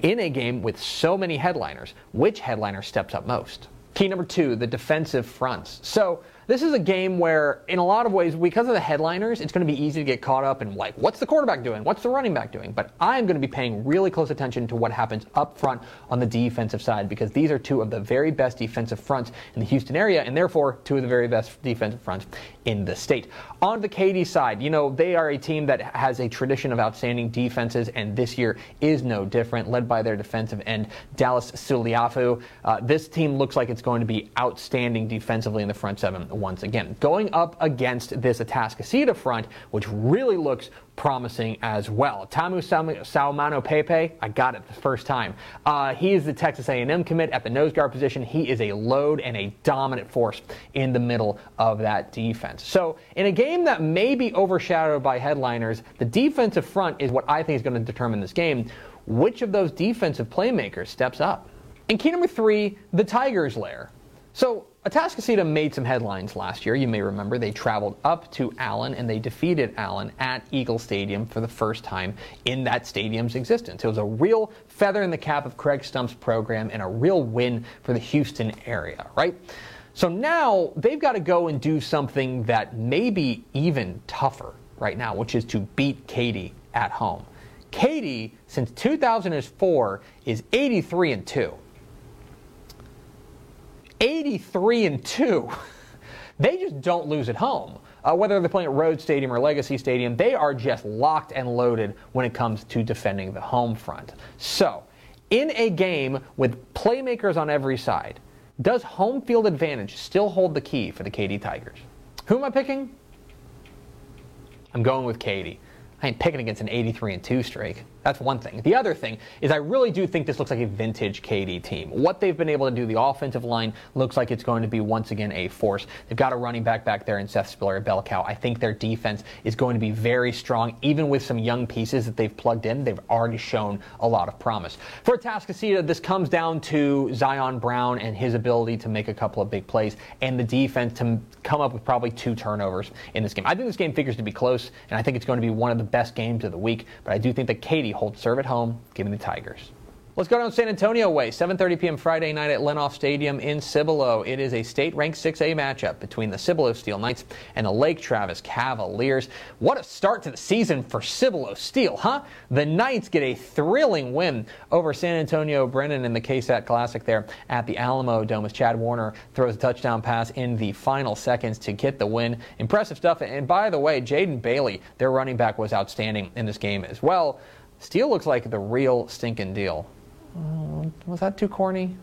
in a game with so many headliners, which headliner steps up most? Key number two, the defensive fronts. So, this is a game where, in a lot of ways, because of the headliners, it's going to be easy to get caught up in like, what's the quarterback doing? What's the running back doing? But I'm going to be paying really close attention to what happens up front on the defensive side because these are two of the very best defensive fronts in the Houston area and therefore two of the very best defensive fronts in the state. On the Katy side, you know, they are a team that has a tradition of outstanding defenses and this year is no different, led by their defensive end, Dallas Suliafu. Uh, this team looks like it's going to be outstanding defensively in the front seven once again. Going up against this Atascocita front, which really looks promising as well. Samu Taumanupepe, I got it the first time. Uh, he is the Texas A&M commit at the nose guard position. He is a load and a dominant force in the middle of that defense. So in a game that may be overshadowed by headliners, the defensive front is what I think is going to determine this game. Which of those defensive playmakers steps up? And key number three, the Tigers lair. So Atascocita made some headlines last year. You may remember they traveled up to Allen and they defeated Allen at Eagle Stadium for the first time in that stadium's existence. It was a real feather in the cap of Craig Stump's program and a real win for the Houston area, right? So now they've got to go and do something that may be even tougher right now, which is to beat Katy at home. Katy, since 2004, is 83 and 2. 83 and 2. they just don't lose at home. Uh, whether they're playing at Rhodes Stadium or Legacy Stadium, they are just locked and loaded when it comes to defending the home front. So, in a game with playmakers on every side, does home field advantage still hold the key for the Katy Tigers? Who am I picking? I'm going with Katy. I ain't picking against an 83 and 2 streak. That's one thing. The other thing is I really do think this looks like a vintage Katy team. What they've been able to do, the offensive line looks like it's going to be once again a force. They've got a running back back there in Seth Spiller Belcow. I think their defense is going to be very strong, even with some young pieces that they've plugged in. They've already shown a lot of promise. For Atascocita, this comes down to Zion Brown and his ability to make a couple of big plays and the defense to come up with probably two turnovers in this game. I think this game figures to be close, and I think it's going to be one of the best games of the week. But I do think that Katy holds serve at home. Give me the Tigers. Let's go down San Antonio way. 7:30 p.m. Friday night at Lehnhoff Stadium in Cibolo. It is a state-ranked 6A matchup between the Cibolo Steele Knights and the Lake Travis Cavaliers. What a start to the season for Cibolo Steele, huh? The Knights get a thrilling win over San Antonio Brennan in the KSAT Classic there at the Alamodome as Chad Warner throws a touchdown pass in the final seconds to get the win. Impressive stuff. And by the way, Jaden Bailey, their running back, was outstanding in this game as well. Steele looks like the real stinking deal. Uh, was that too corny?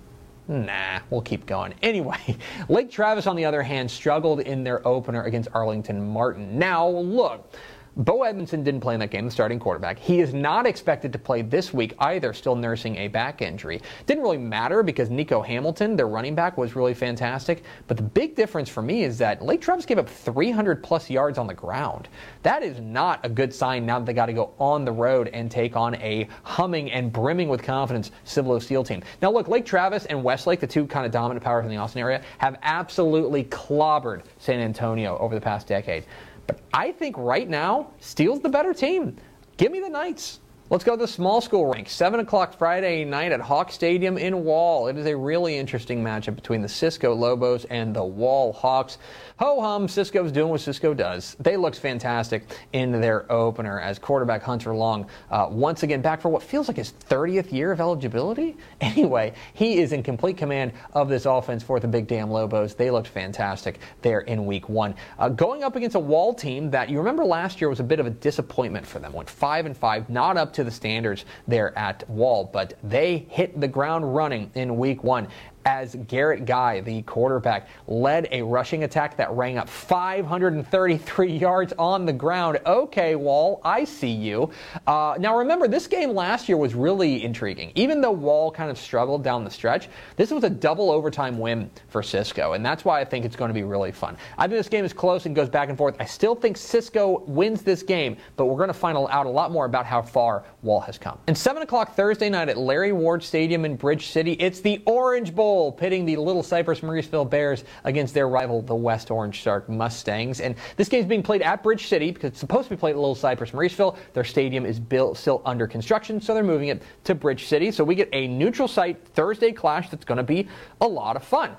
Nah, we'll keep going. Anyway, Lake Travis, on the other hand, struggled in their opener against Arlington Martin. Now, look, Bo Edmondson didn't play in that game, the starting quarterback. He is not expected to play this week either, still nursing a back injury. Didn't really matter because Nico Hamilton, their running back, was really fantastic. But the big difference for me is that Lake Travis gave up 300 plus yards on the ground. That is not a good sign now that they got to go on the road and take on a humming and brimming with confidence Cibolo Steele team. Now, look, Lake Travis and Westlake, the two kind of dominant powers in the Austin area, have absolutely clobbered San Antonio over the past decade. But I think right now, Steele's the better team. Give me the Knights. Let's go to the small school rank. 7 o'clock Friday night at Hawk Stadium in Wall. It is a really interesting matchup between the Cisco Lobos and the Wall Hawks. Ho hum, Cisco's doing what Cisco does. They looked fantastic in their opener as quarterback Hunter Long, uh, once again back for what feels like his 30th year of eligibility. Anyway, he is in complete command of this offense for the Big Damn Lobos. They looked fantastic there in week one. Uh, going up against a Wall team that you remember last year was a bit of a disappointment for them. Went 5 and 5, not up to the standards there at Wall, but they hit the ground running in week one. As Garrett Guy, the quarterback, led a rushing attack that rang up 533 yards on the ground. Okay, Wall, I see you. Uh, now remember, this game last year was really intriguing. Even though Wall kind of struggled down the stretch, this was a double overtime win for Cisco, and that's why I think it's going to be really fun. I think this game is close and goes back and forth. I still think Cisco wins this game, but we're going to find out a lot more about how far Wall has come. And 7 o'clock Thursday night at Larry Ward Stadium in Bridge City, it's the Orange Bowl pitting the Little Cypress Mauriceville Bears against their rival, the West Orange Stark Mustangs. And this game is being played at Bridge City because it's supposed to be played at Little Cypress Mauriceville. Their stadium is built still under construction, so they're moving it to Bridge City. So we get a neutral site Thursday clash that's going to be a lot of fun.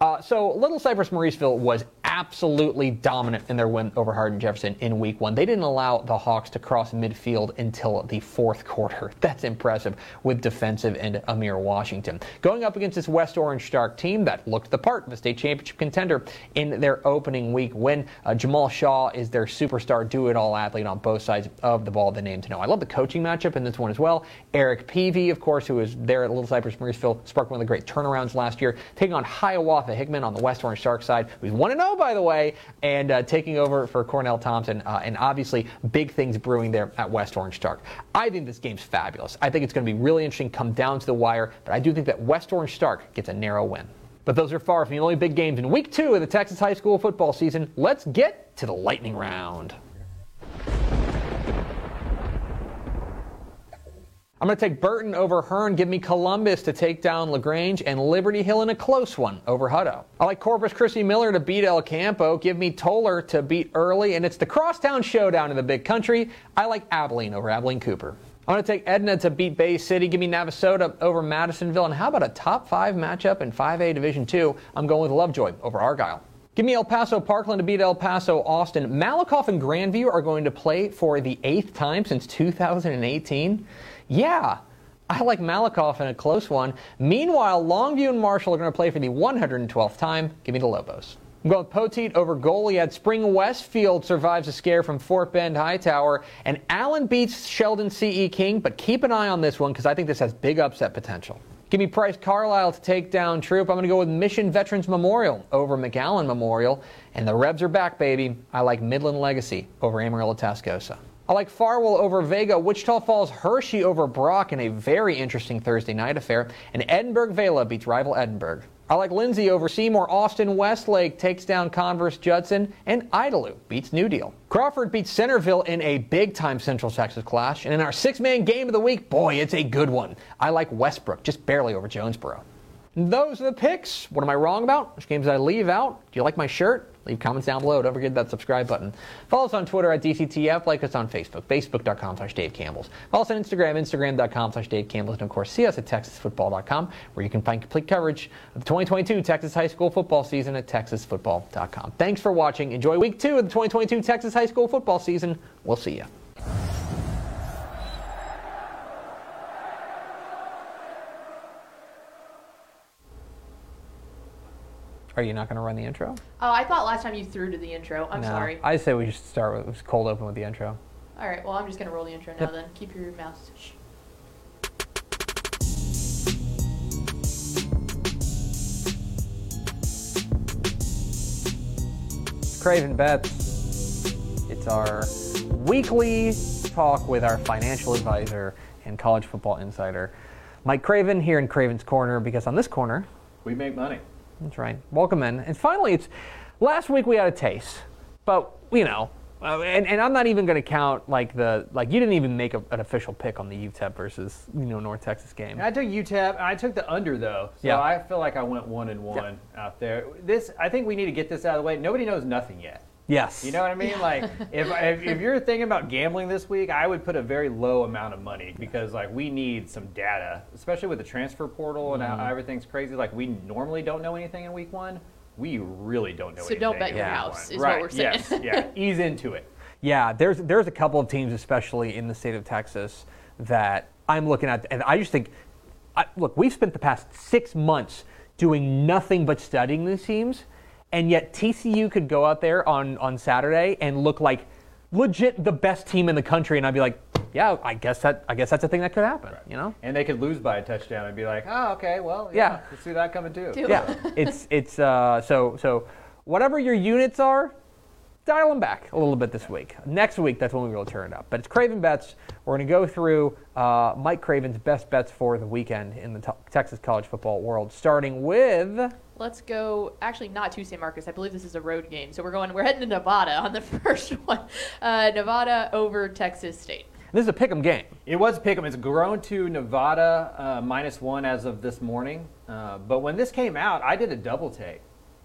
Uh, so Little Cypress Mauriceville was absolutely dominant in their win over Hardin Jefferson in week one. They didn't allow the Hawks to cross midfield until the fourth quarter. That's impressive with defensive and Amir Washington. Going up against this West Orange Stark team that looked the part of a state championship contender in their opening week win. Uh, Jamal Shaw is their superstar do-it-all athlete on both sides of the ball, the name to know. I love the coaching matchup in this one as well. Eric Peavy, of course, who was there at Little Cypress Mauriceville, sparked one of the great turnarounds last year, taking on Hiawatha Hickman on the West Orange Stark side, who's 1 0, by the way, and uh, taking over for Cornell Thompson. Uh, and obviously, big things brewing there at West Orange Stark. I think this game's fabulous. I think it's going to be really interesting, come down to the wire, but I do think that West Orange Stark gets a narrow win. But those are far from the only big games in week two of the Texas high school football season. Let's get to the lightning round. I'm going to take Burton over Hearne. Give me Columbus to take down LaGrange and Liberty Hill in a close one over Hutto. I like Corpus Christi Miller to beat El Campo. Give me Tolar to beat Early. And it's the crosstown showdown in the big country. I like Abilene over Abilene Cooper. I'm going to take Edna to beat Bay City. Give me Navasota over Madisonville. And how about a top five matchup in 5A Division 2? I'm going with Lovejoy over Argyle. Give me El Paso Parkland to beat El Paso Austin. Malakoff and Grandview are going to play for the eighth time since 2018. Yeah, I like Malakoff in a close one. Meanwhile, Longview and Marshall are going to play for the 112th time. Give me the Lobos. I'm going with Poteet over Goliad. Spring Westfield survives a scare from Fort Bend Hightower. And Allen beats Sheldon C.E. King, but keep an eye on this one because I think this has big upset potential. Give me Price Carlisle to take down Troup. I'm going to go with Mission Veterans Memorial over McAllen Memorial. And the Rebs are back, baby. I like Midland Legacy over Amarillo Tascosa. I like Farwell over Vega, Wichita Falls Hirschi over Brock in a very interesting Thursday night affair, and Edinburg Vela beats rival Edinburg. I like Lindsay over Seymour. Austin Westlake takes down Converse Judson, and Idalou beats New Deal. Crawford beats Centerville in a big time Central Texas clash, and in our six man game of the week, boy, it's a good one. I like Westbrook, just barely over Jonesboro. And those are the picks. What am I wrong about? Which games did I leave out? Do you like my shirt? Leave comments down below. Don't forget that subscribe button. Follow us on Twitter at DCTF. Like us on Facebook, facebook.com slash Dave Campbell's. Follow us on Instagram, instagram.com slash Dave Campbell's. And of course, see us at texasfootball.com, where you can find complete coverage of the 2022 Texas high school football season at texasfootball.com. Thanks for watching. Enjoy week two of the 2022 Texas high school football season. We'll see you. Are you not going to run the intro? Oh, I thought last time you threw to the intro. I'm No. sorry. I say we should start with just cold open with the intro. All right, well, I'm just going to roll the intro now then. Keep your mouth shh. Craven Bets. It's our weekly talk with our financial advisor and college football insider, Mike Craven, here in Craven's Corner, because on this corner, We make money. That's right, welcome in. And finally, it's last week we had a taste, but you know, uh, and, and I'm not even going to count like the like you didn't even make a, an official pick on the UTEP versus you know North Texas game. I took UTEP. I took the under though, so Yeah. I feel like I went one and one out there. This, I think we need to get this out of the way. Nobody knows nothing yet. Yes. You know what I mean? Like, if, if if you're thinking about gambling this week, I would put a very low amount of money because like we need some data, especially with the transfer portal and Mm-hmm. how everything's crazy. Like we normally don't know anything in week one. We really don't know. So anything don't bet in your house, one. is what right. we're saying. Yes. Yeah. Ease into it. Yeah, there's there's a couple of teams, especially in the state of Texas, that I'm looking at, and I just think, I, look, we've spent the past six months doing nothing but studying these teams, and yet TCU could go out there on on Saturday and look like legit the best team in the country, and I'd be like, yeah, I guess that I guess that's a thing that could happen. You know. And they could lose by a touchdown and be like, oh, okay, well, Yeah. yeah, let's see that coming too. Do Yeah, it's it's uh, so so whatever your units are, dial them back a little bit this week. Next week, that's when we will turn it up. But it's Craven bets. We're going to go through uh, Mike Craven's best bets for the weekend in the t- Texas college football world, starting with. Let's go. Actually, not to San Marcos. I believe this is a road game, so we're going. We're heading to Nevada on the first one. Uh, Nevada over Texas State. This is a pick'em game. It was a pick'em. It's grown to Nevada uh, minus one as of this morning. Uh, but when this came out, I did a double take.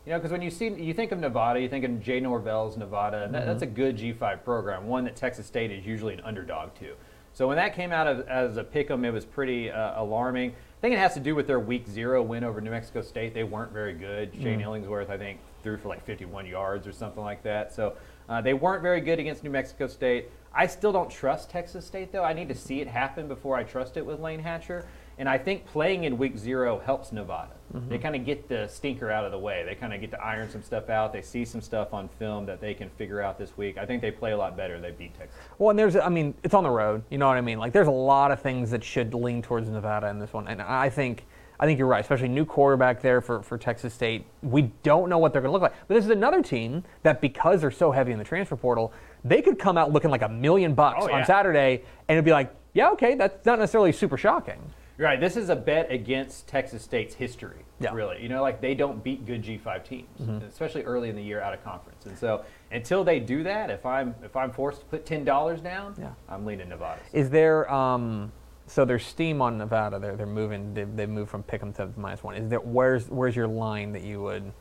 You know, because when you see, you think of Nevada, you think of Jay Norvell's Nevada, and that, that's a good G5 program, one that Texas State is usually an underdog to. So when that came out of, as a pick'em, it was pretty uh, alarming. I think it has to do with their week zero win over New Mexico State. They weren't very good. Shane Illingworth, I think, threw for like 51 yards or something like that. So uh, they weren't very good against New Mexico State. I still don't trust Texas State, though. I need to see it happen before I trust it with Layne Hatcher. And I think playing in week zero helps Nevada. Mm-hmm. They kind of get the stinker out of the way. They kind of get to iron some stuff out. They see some stuff on film that they can figure out this week. I think they play a lot better. They beat Texas. Well, and there's, I mean, it's on the road. You know what I mean? Like, there's a lot of things that should lean towards Nevada in this one, and I think, I think you're right. Especially new quarterback there for, for Texas State. We don't know what they're going to look like. But this is another team that, because they're so heavy in the transfer portal, they could come out looking like a million bucks Oh, on. Saturday, and it'd be like, yeah, okay, that's not necessarily super shocking. Right. This is a bet against Texas State's history. Yeah. Mm-hmm. Really. You know, like they don't beat good G5 teams, especially early in the year out of conference. And so until they do that, if I'm if I'm forced to put ten dollars down, Yeah. I'm leaning Nevada. Is there, um, so there's steam on Nevada. They're, they're moving, they've, they've moved from pick'em to minus one. Is there, where's, where's your line that you would,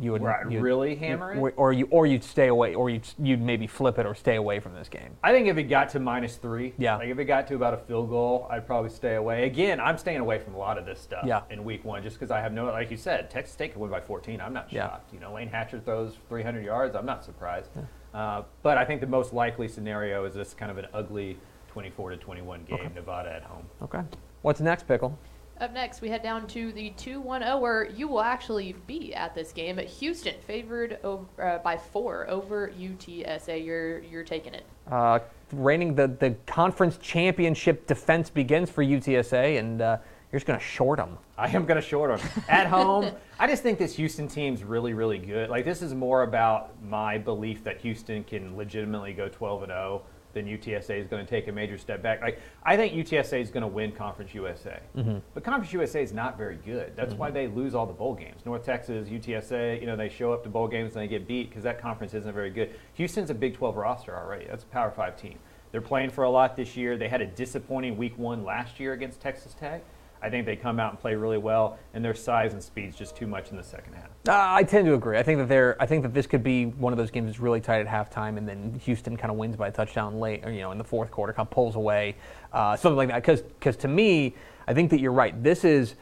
you would, I'd you'd- really hammer it? or- you, or you'd stay away, or you'd, you'd maybe flip it or stay away from this game? I think if it got to minus three, Yeah. like if it got to about a field goal, I'd probably stay away. Again, I'm staying away from a lot of this stuff Yeah. in week one just because I have no, like you said, Texas State could win by 14. I'm not Yeah. shocked. You know, Layne Hatcher throws 300 yards. I'm not surprised. Uh, but I think the most likely scenario is this kind of an ugly 24 to 21 game, Nevada at home. Okay. What's next, Pickle? Up next, we head down to the 2 1 0, where you will actually be at this game. At Houston favored over, uh, by four over UTSA. You're, you're taking it. Uh, reigning the, the conference championship defense begins for UTSA, and uh, you're just going to short them. I am going to short them at home. I just think this Houston team's really, really good. Like this is more about my belief that Houston can legitimately go 12 and 0 than UTSA is going to take a major step back. Like I think UTSA is going to win Conference USA, mm-hmm. but Conference USA is not very good. That's mm-hmm. why they lose all the bowl games. North Texas, UTSA, you know, they show up to bowl games and they get beat because that conference isn't very good. Houston's a Big 12 roster already. That's a Power Five team. They're playing for a lot this year. They had a disappointing Week One last year against Texas Tech. I think they come out and play really well, and their size and speed's just too much in the second half. Uh, I tend to agree. I think that they're. I think that this could be one of those games that's really tight at halftime, and then Houston kind of wins by a touchdown late, or you know, in the fourth quarter, kind of pulls away, uh, something like that. Because to me, I think that you're right. This is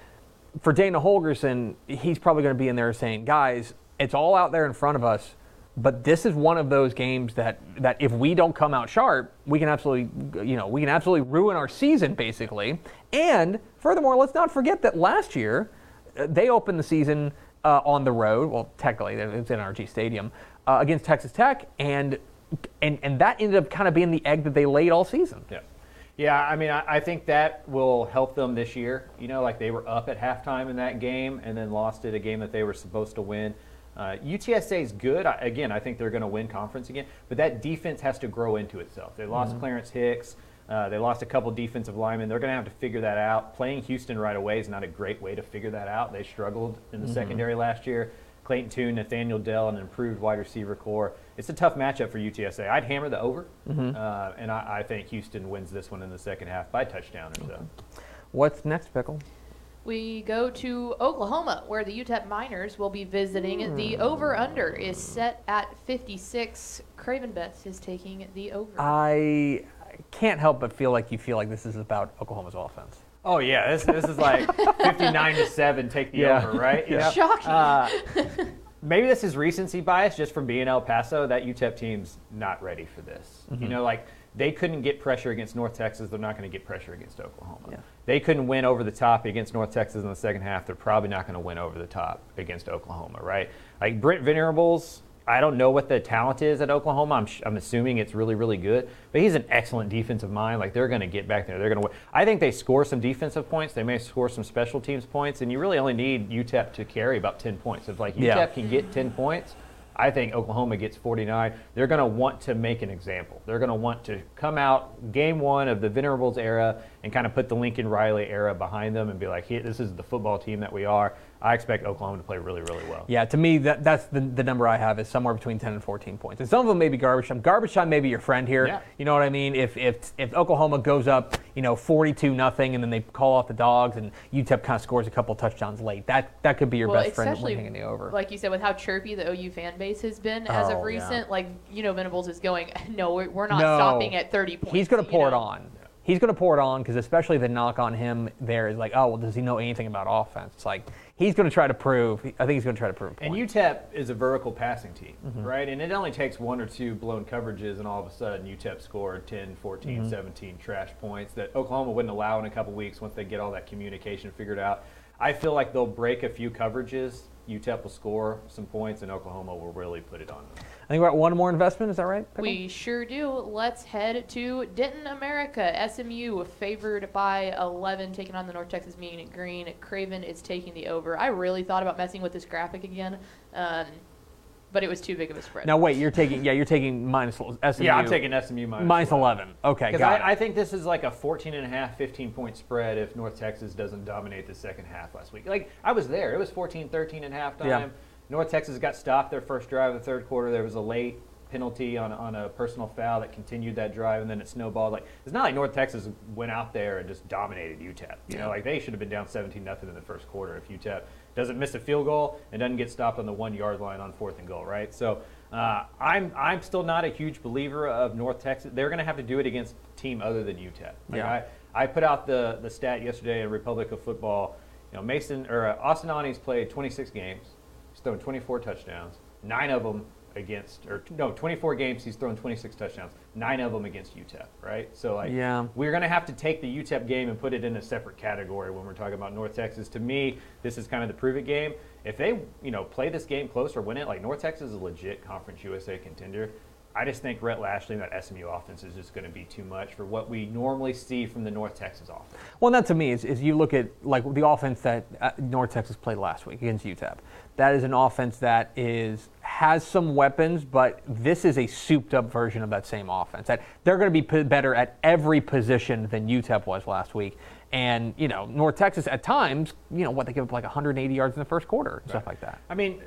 for Dana Holgorsen. He's probably going to be in there saying, "Guys, it's all out there in front of us." But this is one of those games that, that if we don't come out sharp, we can absolutely, you know, we can absolutely ruin our season, basically. And furthermore, let's not forget that last year uh, they opened the season uh, on the road. Well, technically, it's in NRG Stadium uh, against Texas Tech, and and and that ended up kind of being the egg that they laid all season. Yeah. Yeah, I mean, I, I think that will help them this year. You know, like they were up at halftime in that game and then lost it a game that they were supposed to win. Uh, UTSA is good. I, again, I think they're going to win conference again, but that defense has to grow into itself. They lost Clarence Hicks. Uh, they lost a couple defensive linemen. They're going to have to figure that out. Playing Houston right away is not a great way to figure that out. They struggled in the secondary last year. Clayton Tune, Nathaniel Dell, and an improved wide receiver corps. It's a tough matchup for UTSA. I'd hammer the over, uh, and I, I think Houston wins this one in the second half by a touchdown or so. What's next, Pickle? We go to Oklahoma, where the UTEP Miners will be visiting. The over under is set at 56. Craven Bets is taking the over. I can't help but feel like you feel like this is about Oklahoma's offense. Oh yeah, this, this is like 59 to seven. Take the Yeah. over, right? Yeah. know? Shocking. Uh, maybe this is recency bias just from being El Paso. That UTEP team's not ready for this. You know, like they couldn't get pressure against North Texas. They're not going to get pressure against Oklahoma. Yeah. They couldn't win over the top against North Texas in the second half. They're probably not going to win over the top against Oklahoma, right? Like Brent Venables. I don't know what the talent is at Oklahoma. I'm, sh- I'm assuming it's really, really good. But he's an excellent defensive mind. Like they're going to get back there. They're going to. I think they score some defensive points. They may score some special teams points, and you really only need UTEP to carry about 10 points. If like UTEP Yeah. can get 10 points, I think Oklahoma gets 49. They're going to want to make an example. They're going to want to come out game one of the Venables era and kind of put the Lincoln Riley era behind them and be like, "Here, this is the football team that we are. I expect Oklahoma to play really, really well. Yeah, to me, that, that's the, the number I have is somewhere between 10 and 14 points. And some of them may be garbage time. Garbage time may be your friend here. Yeah. You know what I mean? If, if, if Oklahoma goes up, you know, 42 nothing, and then they call off the dogs, and UTEP kind of scores a couple touchdowns late, that, that could be your well, best friend especially when hanging the over. like you said, with how chirpy the OU fan base has been as Oh, of yeah. recent, like you know, Venables is going. No, we're, we're not No. stopping at 30 points. He's going to you pour it on. He's going to pour it on because especially the knock on him there is like, oh, well, does he know anything about offense? It's like he's going to try to prove. I think he's going to try to prove. a And. UTEP is a vertical passing team, Mm-hmm. right? And it only takes one or two blown coverages, and all of a sudden UTEP scored 10, 14, Mm-hmm. 17 trash points that Oklahoma wouldn't allow in a couple weeks once they get all that communication figured out. I feel like they'll break a few coverages. UTEP will score some points, and Oklahoma will really put it on them. I think we're at one more investment. Is that right? Pickle? We sure do. Let's head to Denton, America. SMU favored by 11, taking on the North Texas Mean Green. Craven is taking the over. I really thought about messing with this graphic again, um, but it was too big of a spread. Now wait, you're taking yeah, you're taking minus SMU. Yeah, I'm taking SMU minus minus 11. 11. Okay, Because got I, it. I think this is like a 14 and a half, 15 point spread if North Texas doesn't dominate the second half last week. Like, I was there. It was 14 13 and at halftime. Yeah. North Texas got stopped their first drive of the third quarter. There was a late penalty on, on a personal foul that continued that drive, and then it snowballed. Like, it's not like North Texas went out there and just dominated UTEP. You know, like they should have been down 17 nothing in the first quarter if UTEP doesn't miss a field goal and doesn't get stopped on the one yard line on fourth and goal, right? So uh, I'm I'm still not a huge believer of North Texas. They're going to have to do it against a team other than UTEP. Like Yeah. I, I put out the the stat yesterday in Republic of Football. You know, Mason or uh, Austin Aune's played 26 games. He's thrown 24 touchdowns. Nine of them against, or no, 24 games. He's thrown 26 touchdowns. Nine of them against UTEP, right? So like, Yeah. we're going to have to take the UTEP game and put it in a separate category when we're talking about North Texas. To me, this is kind of the prove it game. If they, you know, play this game close or win it, like North Texas is a legit Conference USA contender. I just think Rhett Lashlee and that SMU offense is just going to be too much for what we normally see from the North Texas offense. Well, that to me is, is you look at like the offense that uh, North Texas played last week against UTEP. That is an offense that is has some weapons, but this is a souped-up version of that same offense. That they're going to be p- better at every position than UTEP was last week. And you know, North Texas at times, you know, what they give up like 180 yards in the first quarter, and stuff like that. I mean,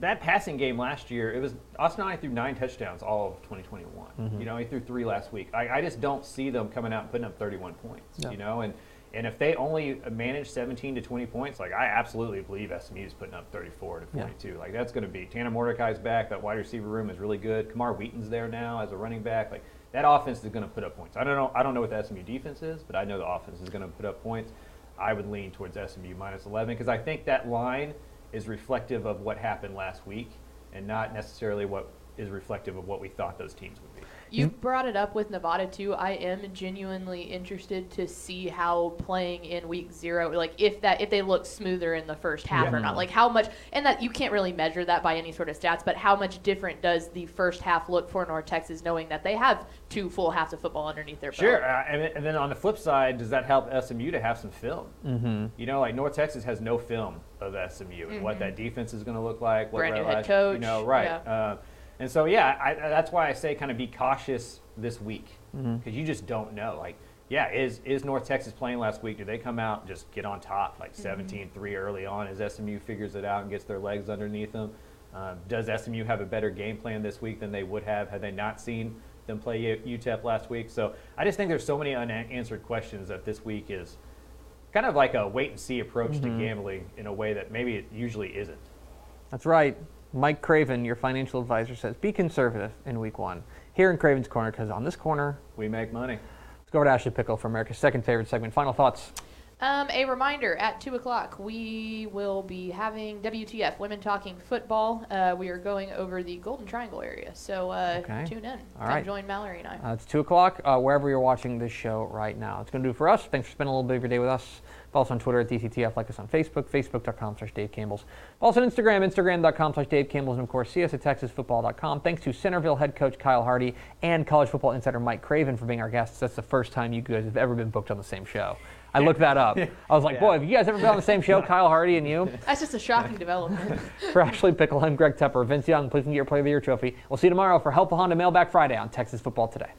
that passing game last year, it was Austin Aune threw nine touchdowns all of 2021. Mm-hmm. You know, he threw three last week. I, I just don't see them coming out and putting up 31 points. No. You know, and and if they only manage 17 to 20 points, like I absolutely believe SMU is putting up 34 to Yeah. 42. Like that's going to be Tanner Mordecai's back. That wide receiver room is really good. Camar Wheaton's there now as a running back. Like that offense is going to put up points. I don't know. I don't know what the SMU defense is, but I know the offense is going to put up points. I would lean towards SMU minus 11 because I think that line is reflective of what happened last week and not necessarily what is reflective of what we thought those teams would be. You brought it up with Nevada too. I am genuinely interested to see how playing in week zero, like if that if they look smoother in the first half Yeah. or not, like how much, and that you can't really measure that by any sort of stats, but how much different does the first half look for North Texas, knowing that they have two full halves of football underneath their belt? Sure, uh, and, then- and then on the flip side, does that help SMU to have some film? Mm-hmm. You know, like North Texas has no film of SMU and what that defense is going to look like. What Brand new head coach, You know, right? yeah. Uh, and so, yeah, I, I- that's why I say kind of be cautious this week mm-hmm. because you just don't know. Like, yeah, is is North Texas playing last week? Do they come out and just get on top like mm-hmm. 17-3 early on as SMU figures it out and gets their legs underneath them? Um, does SMU have a better game plan this week than they would have had they not seen them play UTEP last week? So I just think there's so many unanswered questions that this week is kind of like a wait and see approach to mm-hmm. gambling in a way that maybe it usually isn't. That's right. Mike Craven, your financial advisor, says be conservative in week one. Here in Craven's Corner, because on this corner, We make money. let's go over to Ashley Pickle for America's second favorite segment. Final thoughts. Um, a reminder at 2 o'clock, we will be having WTF, Women Talking Football. Uh, we are going over the Golden Triangle area. So uh, Okay. tune in. All Come right. join Mallory and I. Uh, it's 2 o'clock, uh, wherever you're watching this show right now. It's going to do it for us. Thanks for spending a little bit of your day with us. Follow us on Twitter at DCTF. Like us on Facebook, facebook.com slash Dave Campbell's. Follow us on Instagram, instagram.com slash Dave Campbell's. And of course, see us at texasfootball.com. Thanks to Centerville head coach Kyle Hardy and college football insider Mike Craven for being our guests. That's the first time you guys have ever been booked on the same show. I looked that up. I was like, Yeah. boy, have you guys ever been on the same show, Kyle Hardy and you? That's just a shocking development. For Ashley Pickle, I'm Greg Tepper. Vince Young, please can get your Player of the Year trophy. We'll see you tomorrow for Helpful Honda Mailback Friday on Texas Football Today.